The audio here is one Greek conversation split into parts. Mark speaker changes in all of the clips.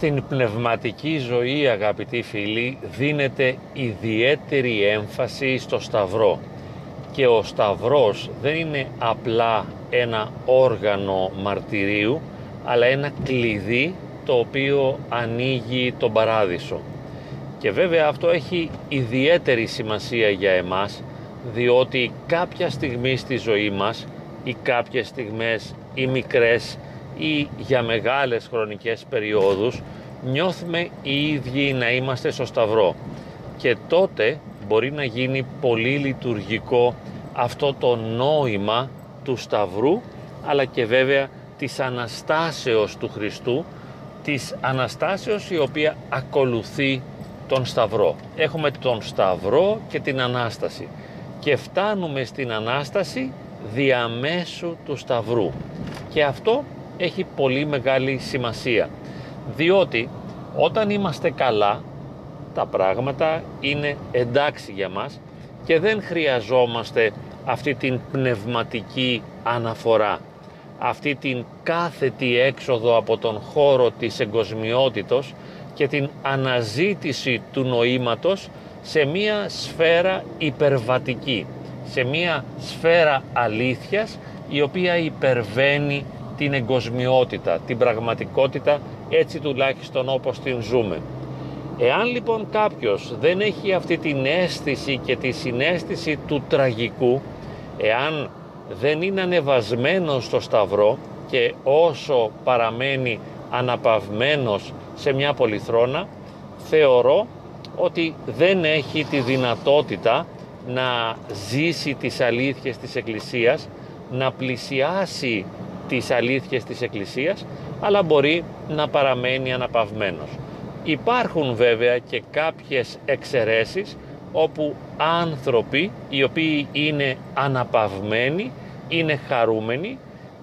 Speaker 1: Στην πνευματική ζωή αγαπητοί φίλοι δίνεται ιδιαίτερη έμφαση στο Σταυρό και ο Σταυρός δεν είναι απλά ένα όργανο μαρτυρίου αλλά ένα κλειδί το οποίο ανοίγει τον παράδεισο. Και βέβαια αυτό έχει ιδιαίτερη σημασία για εμάς διότι κάποια στιγμή στη ζωή μας ή κάποιες στιγμές ή μικρές ή για μεγάλες χρονικές περιόδους νιώθουμε οι ίδιοι να είμαστε στο Σταυρό. Και τότε μπορεί να γίνει πολύ λειτουργικό αυτό το νόημα του Σταυρού αλλά και βέβαια της Αναστάσεως του Χριστού της Αναστάσεως η οποία ακολουθεί τον Σταυρό. Έχουμε τον Σταυρό και την Ανάσταση. Και φτάνουμε στην Ανάσταση διαμέσου του Σταυρού. Και αυτό έχει πολύ μεγάλη σημασία. Διότι όταν είμαστε καλά τα πράγματα είναι εντάξει για μας και δεν χρειαζόμαστε αυτή την πνευματική αναφορά. Αυτή την κάθετη έξοδο από τον χώρο της εγκοσμιότητος και την αναζήτηση του νοήματος σε μία σφαίρα υπερβατική, σε μία σφαίρα αλήθειας η οποία υπερβαίνει την εγκοσμιότητα, την πραγματικότητα έτσι τουλάχιστον όπως την ζούμε. Εάν λοιπόν κάποιος δεν έχει αυτή την αίσθηση και τη συνέστηση του τραγικού, εάν δεν είναι ανεβασμένος στο σταυρό και όσο παραμένει αναπαυμένος σε μια πολυθρόνα, θεωρώ ότι δεν έχει τη δυνατότητα να ζήσει τις αλήθειες της Εκκλησίας, να πλησιάσει τις αλήθειες της Εκκλησίας, αλλά μπορεί να παραμένει αναπαυμένος. Υπάρχουν βέβαια και κάποιες εξαιρέσεις όπου άνθρωποι οι οποίοι είναι αναπαυμένοι, είναι χαρούμενοι,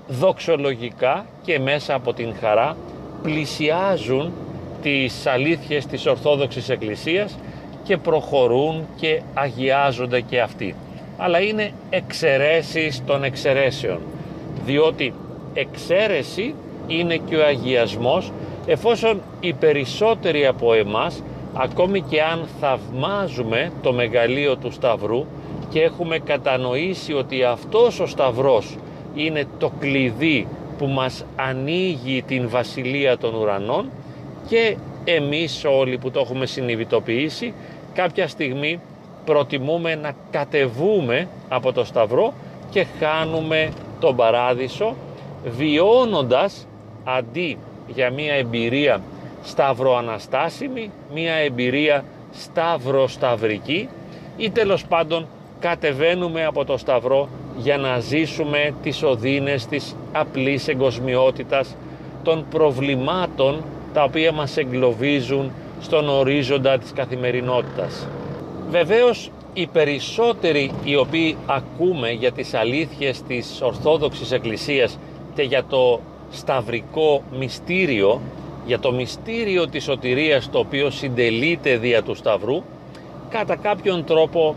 Speaker 1: δοξολογικά και μέσα από την χαρά πλησιάζουν τις αλήθειες της Ορθόδοξης Εκκλησίας και προχωρούν και αγιάζονται και αυτοί. Αλλά είναι εξαιρέσεις των εξαιρέσεων, διότι εξαίρεση είναι και ο αγιασμός εφόσον οι περισσότεροι από εμάς ακόμη και αν θαυμάζουμε το μεγαλείο του Σταυρού και έχουμε κατανοήσει ότι αυτός ο Σταυρός είναι το κλειδί που μας ανοίγει την Βασιλεία των Ουρανών και εμείς όλοι που το έχουμε συνειδητοποιήσει κάποια στιγμή προτιμούμε να κατεβούμε από το Σταυρό και χάνουμε τον Παράδεισο βιώνοντας αντί για μια εμπειρία σταυροαναστάσιμη, μια εμπειρία σταυροσταυρική ή τέλος πάντων κατεβαίνουμε από το Σταυρό για να ζήσουμε τις οδύνες της απλής εγκοσμιότητας των προβλημάτων τα οποία μας εγκλωβίζουν στον ορίζοντα της καθημερινότητας. Βεβαίως οι περισσότεροι οι οποίοι ακούμε για τις αλήθειες της Ορθόδοξης Εκκλησίας και για το σταυρικό μυστήριο, για το μυστήριο της σωτηρίας το οποίο συντελείται δια του Σταυρού, κατά κάποιον τρόπο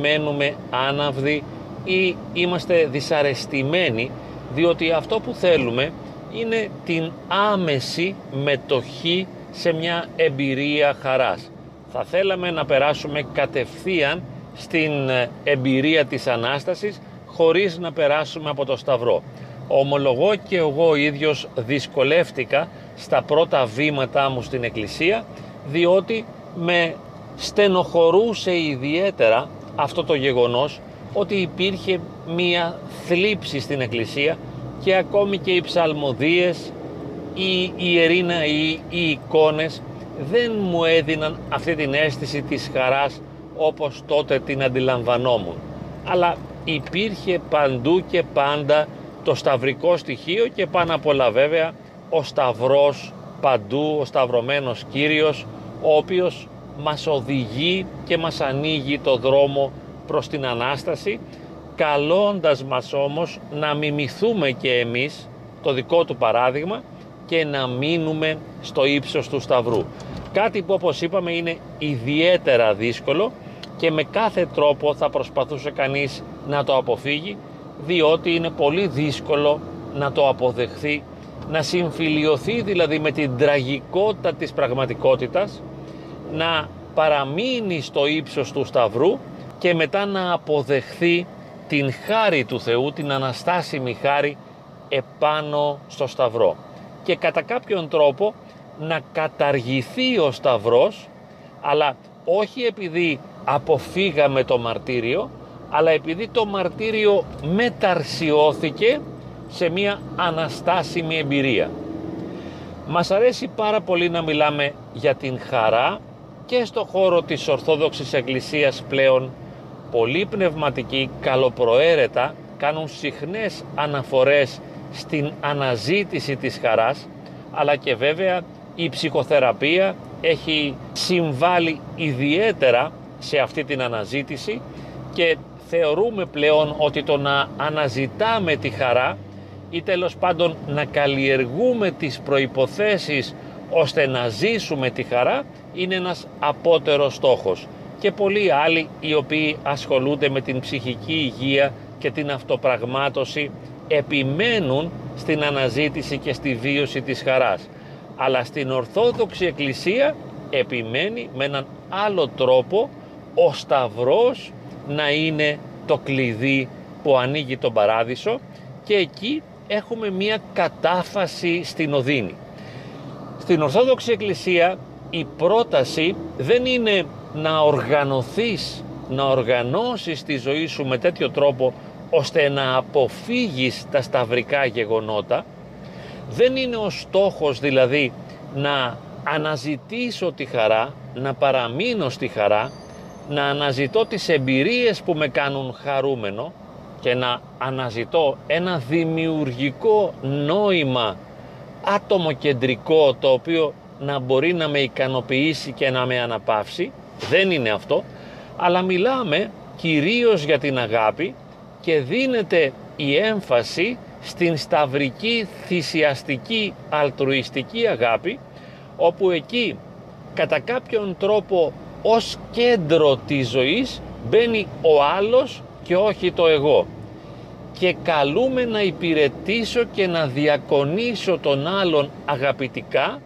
Speaker 1: μένουμε άναυδοι ή είμαστε δυσαρεστημένοι διότι αυτό που θέλουμε είναι την άμεση μετοχή σε μια εμπειρία χαράς. Θα θέλαμε να περάσουμε κατευθείαν στην ε, εμπειρία της Ανάστασης χωρίς να περάσουμε από το Σταυρό. Ομολογώ και εγώ ίδιος δυσκολεύτηκα στα πρώτα βήματά μου στην Εκκλησία διότι με στενοχωρούσε ιδιαίτερα αυτό το γεγονός ότι υπήρχε μία θλίψη στην Εκκλησία και ακόμη και οι ψαλμοδίες, οι ιερίνα ή οι εικόνες δεν μου έδιναν αυτή την αίσθηση της χαράς όπως τότε την αντιλαμβανόμουν. Αλλά υπήρχε παντού και πάντα το σταυρικό στοιχείο και πάνω απ' όλα βέβαια ο σταυρός παντού, ο σταυρωμένος Κύριος ο οποίος μας οδηγεί και μας ανοίγει το δρόμο προς την Ανάσταση καλώντας μας όμως να μιμηθούμε και εμείς το δικό του παράδειγμα και να μείνουμε στο ύψος του Σταυρού. Κάτι που όπως είπαμε είναι ιδιαίτερα δύσκολο και με κάθε τρόπο θα προσπαθούσε κανείς να το αποφύγει διότι είναι πολύ δύσκολο να το αποδεχθεί να συμφιλιωθεί δηλαδή με την τραγικότητα της πραγματικότητας, να παραμείνει στο ύψος του Σταυρού και μετά να αποδεχθεί την χάρη του Θεού, την αναστάσιμη χάρη επάνω στο Σταυρό. Και κατά κάποιον τρόπο να καταργηθεί ο Σταυρός αλλά όχι επειδή αποφύγαμε το μαρτύριο αλλά επειδή το μαρτύριο μεταρσιώθηκε σε μια αναστάσιμη εμπειρία. Μας αρέσει πάρα πολύ να μιλάμε για την χαρά και στο χώρο της Ορθόδοξης Εκκλησίας πλέον πολλοί πνευματικοί καλοπροαίρετα κάνουν συχνές αναφορές στην αναζήτηση της χαράς αλλά και βέβαια η ψυχοθεραπεία έχει συμβάλει ιδιαίτερα σε αυτή την αναζήτηση και θεωρούμε πλέον ότι το να αναζητάμε τη χαρά ή τέλος πάντων να καλλιεργούμε τις προϋποθέσεις ώστε να ζήσουμε τη χαρά είναι ένας απότερος στόχος. Και πολλοί άλλοι οι οποίοι ασχολούνται με την ψυχική υγεία και την αυτοπραγμάτωση επιμένουν στην αναζήτηση και στη βίωση της χαράς. Αλλά στην Ορθόδοξη Εκκλησία επιμένει με έναν άλλο τρόπο ο Σταυρός να είναι το κλειδί που ανοίγει τον Παράδεισο και εκεί έχουμε μία κατάφαση στην Οδύνη. Στην Ορθόδοξη Εκκλησία η πρόταση δεν είναι να οργανωθείς, να οργανώσεις τη ζωή σου με τέτοιο τρόπο ώστε να αποφύγεις τα σταυρικά γεγονότα. Δεν είναι ο στόχος δηλαδή να αναζητήσω τη χαρά, να παραμείνω στη χαρά, να αναζητώ τις εμπειρίες που με κάνουν χαρούμενο και να αναζητώ ένα δημιουργικό νόημα άτομο κεντρικό το οποίο να μπορεί να με ικανοποιήσει και να με αναπαύσει. Δεν είναι αυτό. Αλλά μιλάμε κυρίως για την αγάπη και δίνεται η έμφαση στην σταυρική θυσιαστική αλτρουιστική αγάπη όπου εκεί κατά κάποιον τρόπο ως κέντρο της ζωής μπαίνει ο άλλος και όχι το εγώ. Και καλούμε να υπηρετήσω και να διακονήσω τον άλλον αγαπητικά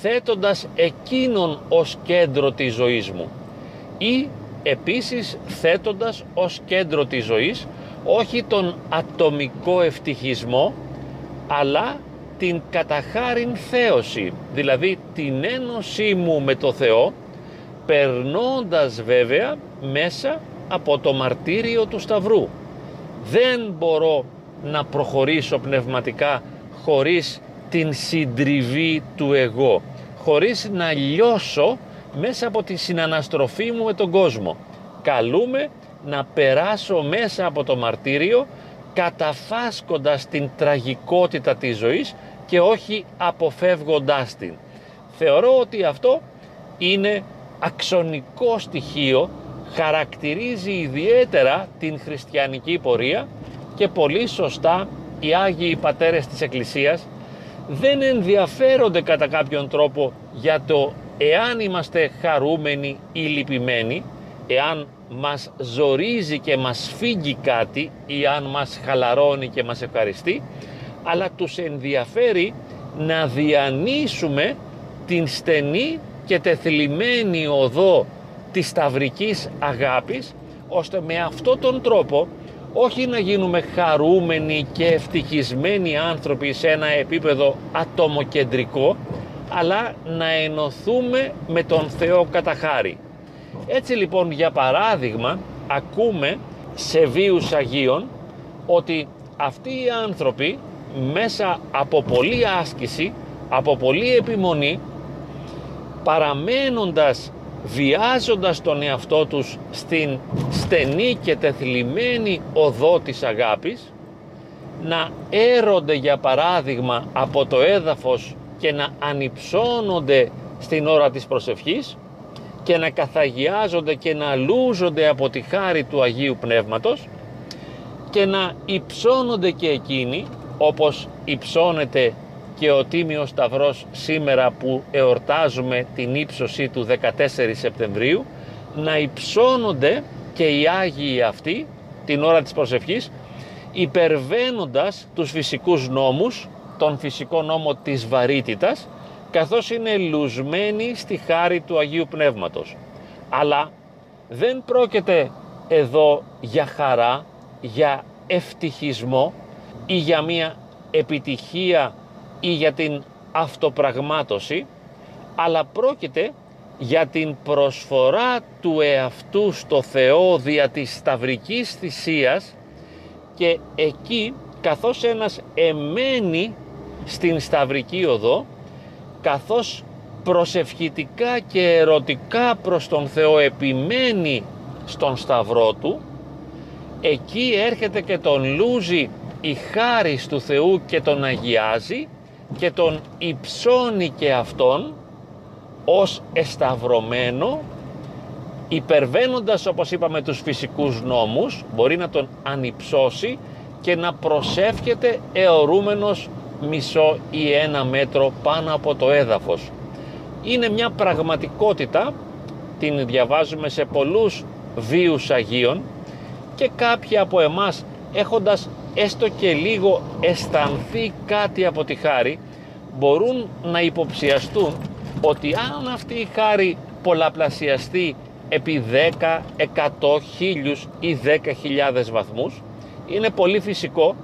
Speaker 1: θέτοντας εκείνον ως κέντρο της ζωής μου. Ή επίσης θέτοντας ως κέντρο της ζωής όχι τον ατομικό ευτυχισμό αλλά την καταχάριν θέωση δηλαδή την ένωσή μου με το Θεό περνώντας βέβαια μέσα από το μαρτύριο του Σταυρού δεν μπορώ να προχωρήσω πνευματικά χωρίς την συντριβή του εγώ χωρίς να λιώσω μέσα από τη συναναστροφή μου με τον κόσμο καλούμε να περάσω μέσα από το μαρτύριο καταφάσκοντας την τραγικότητα της ζωής και όχι αποφεύγοντάς την. Θεωρώ ότι αυτό είναι αξονικό στοιχείο, χαρακτηρίζει ιδιαίτερα την χριστιανική πορεία και πολύ σωστά οι Άγιοι Πατέρες της Εκκλησίας δεν ενδιαφέρονται κατά κάποιον τρόπο για το εάν είμαστε χαρούμενοι ή λυπημένοι, εάν μας ζορίζει και μας φύγει κάτι ή αν μας χαλαρώνει και μας ευχαριστεί αλλά τους ενδιαφέρει να διανύσουμε την στενή και τεθλιμμένη οδό της σταυρικής αγάπης ώστε με αυτόν τον τρόπο όχι να γίνουμε χαρούμενοι και ευτυχισμένοι άνθρωποι σε ένα επίπεδο ατομοκεντρικό αλλά να ενωθούμε με τον Θεό κατά χάρη. Έτσι λοιπόν για παράδειγμα ακούμε σε βίους Αγίων ότι αυτοί οι άνθρωποι μέσα από πολλή άσκηση, από πολλή επιμονή παραμένοντας βιάζοντας τον εαυτό τους στην στενή και τεθλιμμένη οδό της αγάπης να έρονται για παράδειγμα από το έδαφος και να ανυψώνονται στην ώρα της προσευχής και να καθαγιάζονται και να λούζονται από τη χάρη του Αγίου Πνεύματος και να υψώνονται και εκείνοι όπως υψώνεται και ο Τίμιος Σταυρός σήμερα που εορτάζουμε την ύψωσή του 14 Σεπτεμβρίου να υψώνονται και οι Άγιοι αυτοί την ώρα της προσευχής υπερβαίνοντας τους φυσικούς νόμους τον φυσικό νόμο της βαρύτητας καθώς είναι λουσμένοι στη χάρη του Αγίου Πνεύματος. Αλλά δεν πρόκειται εδώ για χαρά, για ευτυχισμό ή για μία επιτυχία ή για την αυτοπραγμάτωση, αλλά πρόκειται για την προσφορά του εαυτού στο Θεό δια της σταυρικής θυσίας και εκεί καθώς ένας εμένει στην σταυρική οδό καθώς προσευχητικά και ερωτικά προς τον Θεό επιμένει στον σταυρό του εκεί έρχεται και τον λούζει η χάρη του Θεού και τον αγιάζει και τον υψώνει και αυτόν ως εσταυρωμένο υπερβαίνοντας όπως είπαμε τους φυσικούς νόμους μπορεί να τον ανυψώσει και να προσεύχεται αιωρούμενος μισό ή ένα μέτρο πάνω από το έδαφος. Είναι μια πραγματικότητα, την διαβάζουμε σε πολλούς βίους Αγίων και κάποιοι από εμάς έχοντας έστω και λίγο αισθανθεί κάτι από τη χάρη μπορούν να υποψιαστούν ότι αν αυτή η χάρη πολλαπλασιαστεί επί 10, 100, 1000 ή 10.000 βαθμούς είναι πολύ φυσικό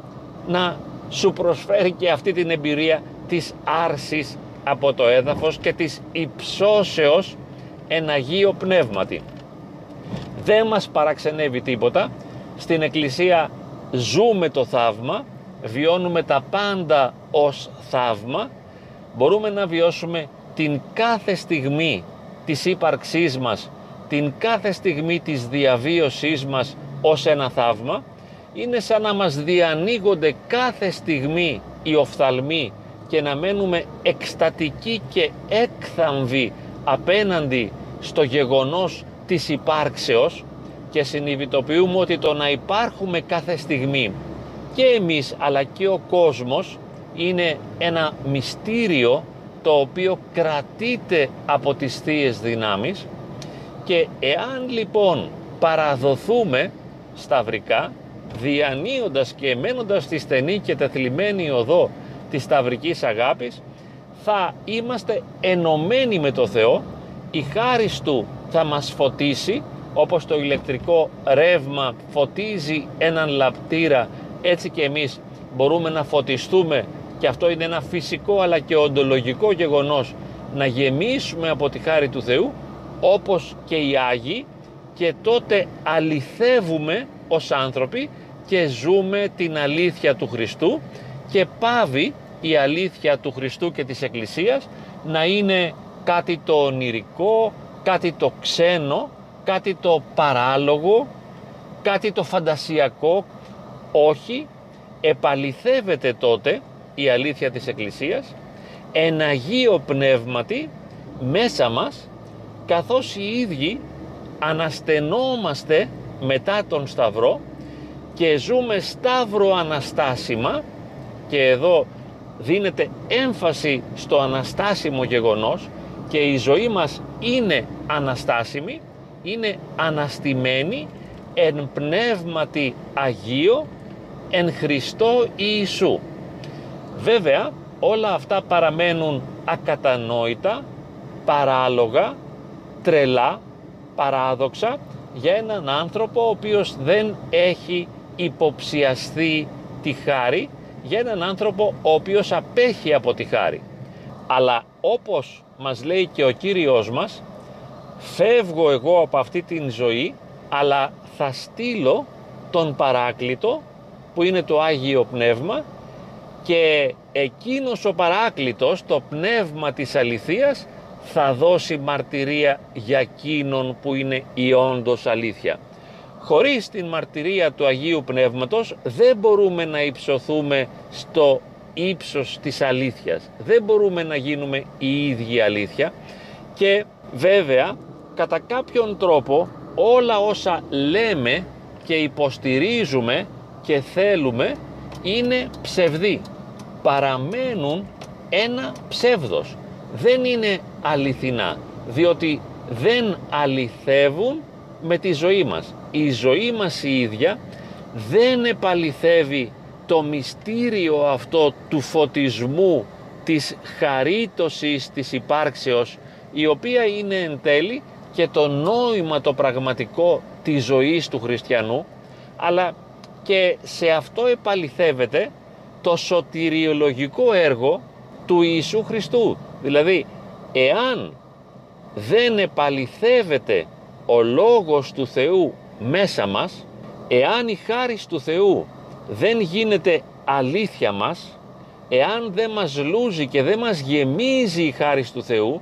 Speaker 1: να σου προσφέρει και αυτή την εμπειρία της άρσης από το έδαφος και της υψώσεως εν Αγίο Πνεύματι. Δεν μας παραξενεύει τίποτα. Στην Εκκλησία ζούμε το θαύμα, βιώνουμε τα πάντα ως θαύμα, μπορούμε να βιώσουμε την κάθε στιγμή της ύπαρξής μας, την κάθε στιγμή της διαβίωσής μας ως ένα θαύμα, είναι σαν να μας διανοίγονται κάθε στιγμή οι οφθαλμοί και να μένουμε εκστατικοί και έκθαμβοι απέναντι στο γεγονός της υπάρξεως και συνειδητοποιούμε ότι το να υπάρχουμε κάθε στιγμή και εμείς αλλά και ο κόσμος είναι ένα μυστήριο το οποίο κρατείται από τις θείες δυνάμεις και εάν λοιπόν παραδοθούμε σταυρικά διανύοντας και μένοντας στη στενή και τεθλιμμένη οδό της σταυρικής αγάπης θα είμαστε ενωμένοι με το Θεό η χάρη Του θα μας φωτίσει όπως το ηλεκτρικό ρεύμα φωτίζει έναν λαπτήρα έτσι και εμείς μπορούμε να φωτιστούμε. Και αυτό είναι ένα φυσικό αλλά και οντολογικό γεγονός. Να γεμίσουμε από τη χάρη του Θεού όπως και οι Άγιοι και τότε αληθεύουμε ως άνθρωποι και ζούμε την αλήθεια του Χριστού. Και πάβει η αλήθεια του Χριστού και της Εκκλησίας να είναι κάτι το ονειρικό, κάτι το ξένο, κάτι το παράλογο, κάτι το φαντασιακό. Όχι, επαληθεύεται τότε η αλήθεια της Εκκλησίας, εν Αγίο Πνεύματι μέσα μας, καθώς οι ίδιοι αναστενόμαστε μετά τον Σταυρό και ζούμε Σταύρο Αναστάσιμα και εδώ δίνεται έμφαση στο αναστάσιμο γεγονός και η ζωή μας είναι αναστάσιμη, είναι αναστημένη εν πνεύματι Αγίο, εν Χριστώ Ιησού. Βέβαια όλα αυτά παραμένουν ακατανόητα, παράλογα, τρελά, παράδοξα για έναν άνθρωπο ο οποίος δεν έχει υποψιαστεί τη χάρη, για έναν άνθρωπο ο οποίος απέχει από τη χάρη. Αλλά όπως μας λέει και ο Κύριος μας, φεύγω εγώ από αυτή την ζωή, αλλά θα στείλω τον παράκλητο που είναι το Άγιο Πνεύμα και εκείνος ο παράκλητος, το πνεύμα της αληθείας, θα δώσει μαρτυρία για εκείνον που είναι η όντως αλήθεια. Χωρίς την μαρτυρία του Αγίου Πνεύματος δεν μπορούμε να υψωθούμε στο ύψος της αλήθειας. Δεν μπορούμε να γίνουμε η ίδια αλήθεια και βέβαια κατά κάποιον τρόπο όλα όσα λέμε και υποστηρίζουμε και θέλουμε είναι ψευδή παραμένουν ένα ψεύδος. Δεν είναι αληθινά, διότι δεν αληθεύουν με τη ζωή μας. Η ζωή μας η ίδια δεν επαληθεύει το μυστήριο αυτό του φωτισμού της χαρίτωσης της υπάρξεως η οποία είναι εν τέλει και το νόημα το πραγματικό της ζωής του χριστιανού αλλά και σε αυτό επαληθεύεται το σωτηριολογικό έργο του Ιησού Χριστού. Δηλαδή, εάν δεν επαληθεύεται ο Λόγος του Θεού μέσα μας, εάν η χάρη του Θεού δεν γίνεται αλήθεια μας, εάν δεν μας λούζει και δεν μας γεμίζει η χάρη του Θεού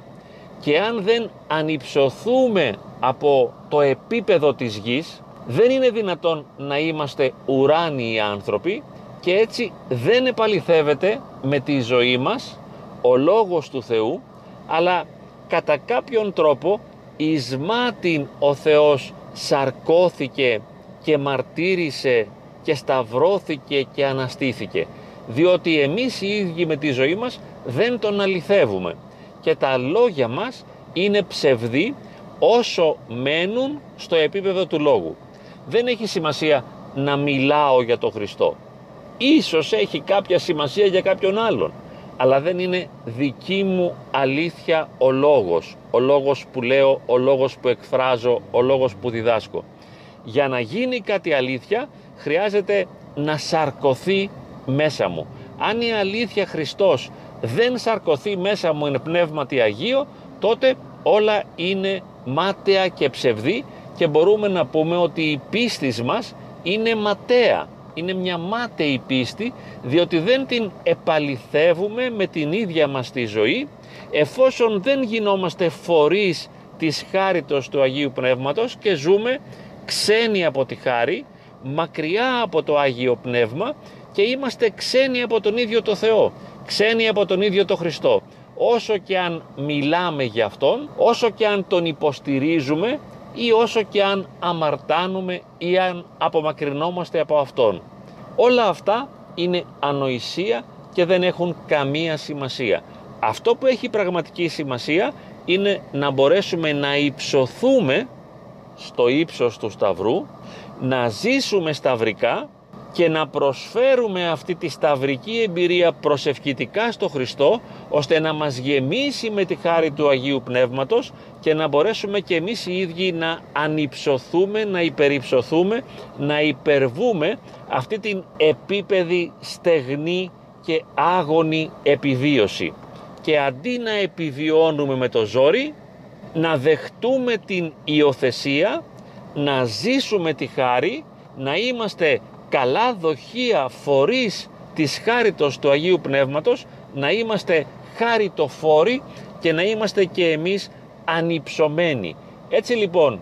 Speaker 1: και αν δεν ανυψωθούμε από το επίπεδο της γης, δεν είναι δυνατόν να είμαστε ουράνιοι άνθρωποι και έτσι δεν επαληθεύεται με τη ζωή μας ο Λόγος του Θεού αλλά κατά κάποιον τρόπο εις μάτιν ο Θεός σαρκώθηκε και μαρτύρησε και σταυρώθηκε και αναστήθηκε διότι εμείς οι ίδιοι με τη ζωή μας δεν τον αληθεύουμε και τα λόγια μας είναι ψευδή όσο μένουν στο επίπεδο του λόγου. Δεν έχει σημασία να μιλάω για τον Χριστό. Ίσως έχει κάποια σημασία για κάποιον άλλον, αλλά δεν είναι δική μου αλήθεια ο λόγος. Ο λόγος που λέω, ο λόγος που εκφράζω, ο λόγος που διδάσκω. Για να γίνει κάτι αλήθεια χρειάζεται να σαρκωθεί μέσα μου. Αν η αλήθεια Χριστός δεν σαρκωθεί μέσα μου εν πνεύματι Αγίο, τότε όλα είναι μάταια και ψευδή και μπορούμε να πούμε ότι η πίστη μας είναι ματέα. Είναι μια μάταιη πίστη διότι δεν την επαληθεύουμε με την ίδια μας τη ζωή εφόσον δεν γινόμαστε φορείς της χάριτος του Αγίου Πνεύματος και ζούμε ξένοι από τη χάρη, μακριά από το Άγιο Πνεύμα και είμαστε ξένοι από τον ίδιο το Θεό, ξένοι από τον ίδιο το Χριστό. Όσο και αν μιλάμε για Αυτόν, όσο και αν Τον υποστηρίζουμε ή όσο και αν αμαρτάνουμε ή αν απομακρυνόμαστε από Αυτόν. Όλα αυτά είναι ανοησία και δεν έχουν καμία σημασία. Αυτό που έχει πραγματική σημασία είναι να μπορέσουμε να υψωθούμε στο ύψος του Σταυρού, να ζήσουμε σταυρικά και να προσφέρουμε αυτή τη σταυρική εμπειρία προσευχητικά στο Χριστό ώστε να μας γεμίσει με τη χάρη του Αγίου Πνεύματος και να μπορέσουμε και εμείς οι ίδιοι να ανυψωθούμε, να υπερυψωθούμε, να υπερβούμε αυτή την επίπεδη στεγνή και άγωνη επιβίωση. Και αντί να επιβιώνουμε με το ζόρι να δεχτούμε την υιοθεσία να ζήσουμε τη χάρη να είμαστε καλά δοχεία φορείς της χάριτος του Αγίου Πνεύματος να είμαστε χάριτοφόροι και να είμαστε και εμείς ανυψωμένοι. Έτσι λοιπόν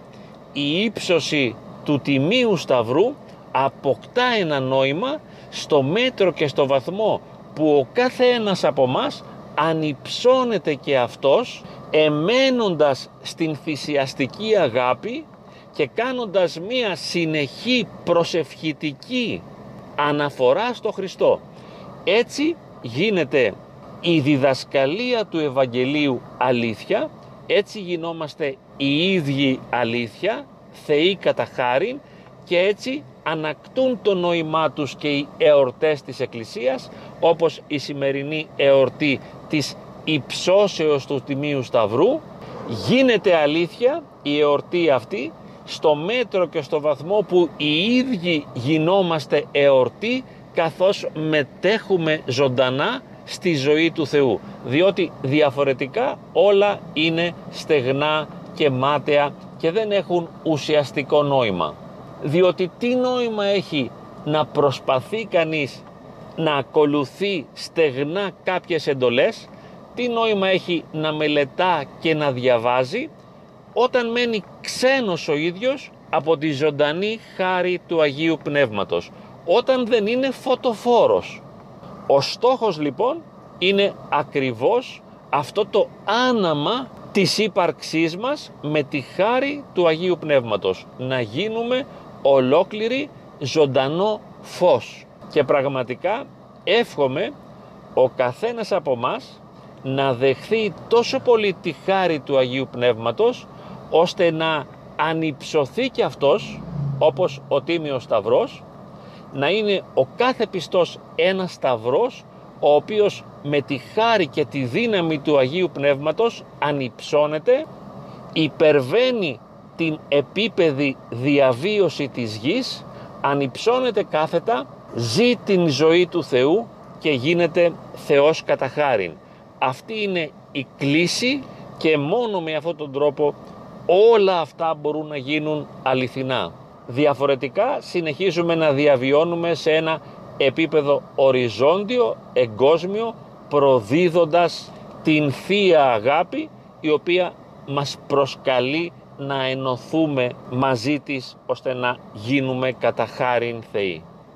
Speaker 1: η ύψωση του Τιμίου Σταυρού αποκτά ένα νόημα στο μέτρο και στο βαθμό που ο κάθε ένας από μας ανυψώνεται και αυτός εμένοντας στην θυσιαστική αγάπη και κάνοντας μία συνεχή προσευχητική αναφορά στο Χριστό. Έτσι γίνεται η διδασκαλία του Ευαγγελίου αλήθεια, έτσι γινόμαστε οι ίδιοι αλήθεια, θεοί κατά χάριν και έτσι ανακτούν το νόημά τους και οι εορτές της Εκκλησίας όπως η σημερινή εορτή της υψώσεως του Τιμίου Σταυρού γίνεται αλήθεια η εορτή αυτή στο μέτρο και στο βαθμό που οι ίδιοι γινόμαστε εορτή καθώς μετέχουμε ζωντανά στη ζωή του Θεού. Διότι διαφορετικά όλα είναι στεγνά και μάταια και δεν έχουν ουσιαστικό νόημα. Διότι τι νόημα έχει να προσπαθεί κανείς να ακολουθεί στεγνά κάποιες εντολές τι νόημα έχει να μελετά και να διαβάζει όταν μένει ξένος ο ίδιος από τη ζωντανή χάρη του Αγίου Πνεύματος, όταν δεν είναι φωτοφόρος. Ο στόχος λοιπόν είναι ακριβώς αυτό το άναμα της ύπαρξής μας με τη χάρη του Αγίου Πνεύματος, να γίνουμε ολόκληρη ζωντανό φως. Και πραγματικά εύχομαι ο καθένας από μας να δεχθεί τόσο πολύ τη χάρη του Αγίου Πνεύματος ώστε να ανυψωθεί και αυτός όπως ο Τίμιος Σταυρός να είναι ο κάθε πιστός ένας σταυρός ο οποίος με τη χάρη και τη δύναμη του Αγίου Πνεύματος ανυψώνεται, υπερβαίνει την επίπεδη διαβίωση της γης, ανυψώνεται κάθετα, ζει την ζωή του Θεού και γίνεται Θεός κατά χάριν. Αυτή είναι η κλίση και μόνο με αυτόν τον τρόπο όλα αυτά μπορούν να γίνουν αληθινά. Διαφορετικά συνεχίζουμε να διαβιώνουμε σε ένα επίπεδο οριζόντιο, εγκόσμιο, προδίδοντας την Θεία Αγάπη η οποία μας προσκαλεί να ενωθούμε μαζί της ώστε να γίνουμε κατά χάριν Θεοί.